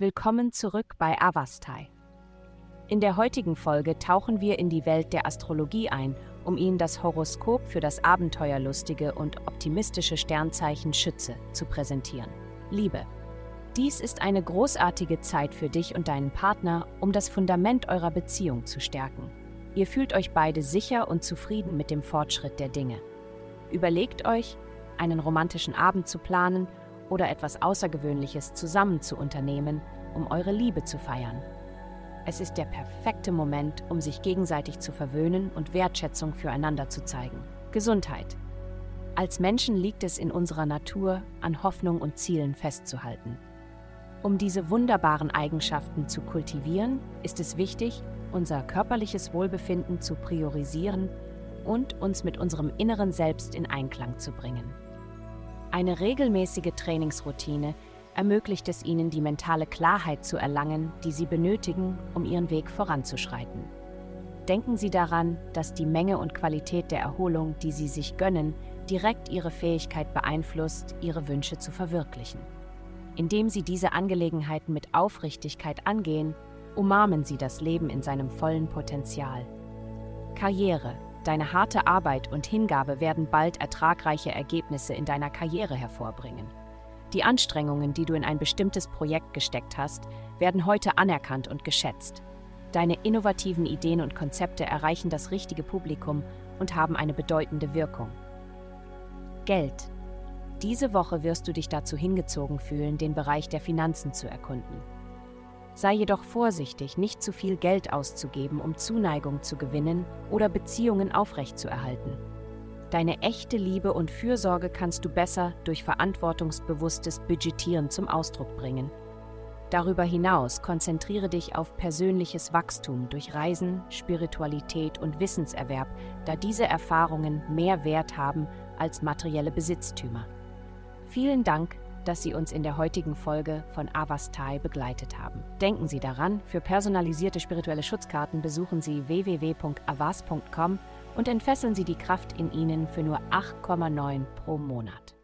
Willkommen zurück bei Avastai. In der heutigen Folge tauchen wir in die Welt der Astrologie ein, um Ihnen das Horoskop für das abenteuerlustige und optimistische Sternzeichen Schütze zu präsentieren. Liebe. Dies ist eine großartige Zeit für dich und deinen Partner, um das Fundament eurer Beziehung zu stärken. Ihr fühlt euch beide sicher und zufrieden mit dem Fortschritt der Dinge. Überlegt euch, einen romantischen Abend zu planen oder etwas Außergewöhnliches zusammen zu unternehmen, um eure Liebe zu feiern. Es ist der perfekte Moment, um sich gegenseitig zu verwöhnen und Wertschätzung füreinander zu zeigen. Gesundheit. Als Menschen liegt es in unserer Natur, an Hoffnung und Zielen festzuhalten. Um diese wunderbaren Eigenschaften zu kultivieren, ist es wichtig, unser körperliches Wohlbefinden zu priorisieren und uns mit unserem inneren Selbst in Einklang zu bringen. Eine regelmäßige Trainingsroutine ermöglicht es ihnen, die mentale Klarheit zu erlangen, die sie benötigen, um ihren Weg voranzuschreiten. Denken Sie daran, dass die Menge und Qualität der Erholung, die Sie sich gönnen, direkt Ihre Fähigkeit beeinflusst, Ihre Wünsche zu verwirklichen. Indem Sie diese Angelegenheiten mit Aufrichtigkeit angehen, umarmen Sie das Leben in seinem vollen Potenzial. Karriere. Deine harte Arbeit und Hingabe werden bald ertragreiche Ergebnisse in deiner Karriere hervorbringen. Die Anstrengungen, die du in ein bestimmtes Projekt gesteckt hast, werden heute anerkannt und geschätzt. Deine innovativen Ideen und Konzepte erreichen das richtige Publikum und haben eine bedeutende Wirkung. Geld. Diese Woche wirst du dich dazu hingezogen fühlen, den Bereich der Finanzen zu erkunden. Sei jedoch vorsichtig, nicht zu viel Geld auszugeben, um Zuneigung zu gewinnen oder Beziehungen aufrechtzuerhalten. Deine echte Liebe und Fürsorge kannst du besser durch verantwortungsbewusstes Budgetieren zum Ausdruck bringen. Darüber hinaus konzentriere dich auf persönliches Wachstum durch Reisen, Spiritualität und Wissenserwerb, da diese Erfahrungen mehr Wert haben als materielle Besitztümer. Vielen Dank, dass Sie uns in der heutigen Folge von Avastai begleitet haben. Denken Sie daran, für personalisierte spirituelle Schutzkarten besuchen Sie www.avas.com und entfesseln Sie die Kraft in Ihnen für nur 8,9 pro Monat.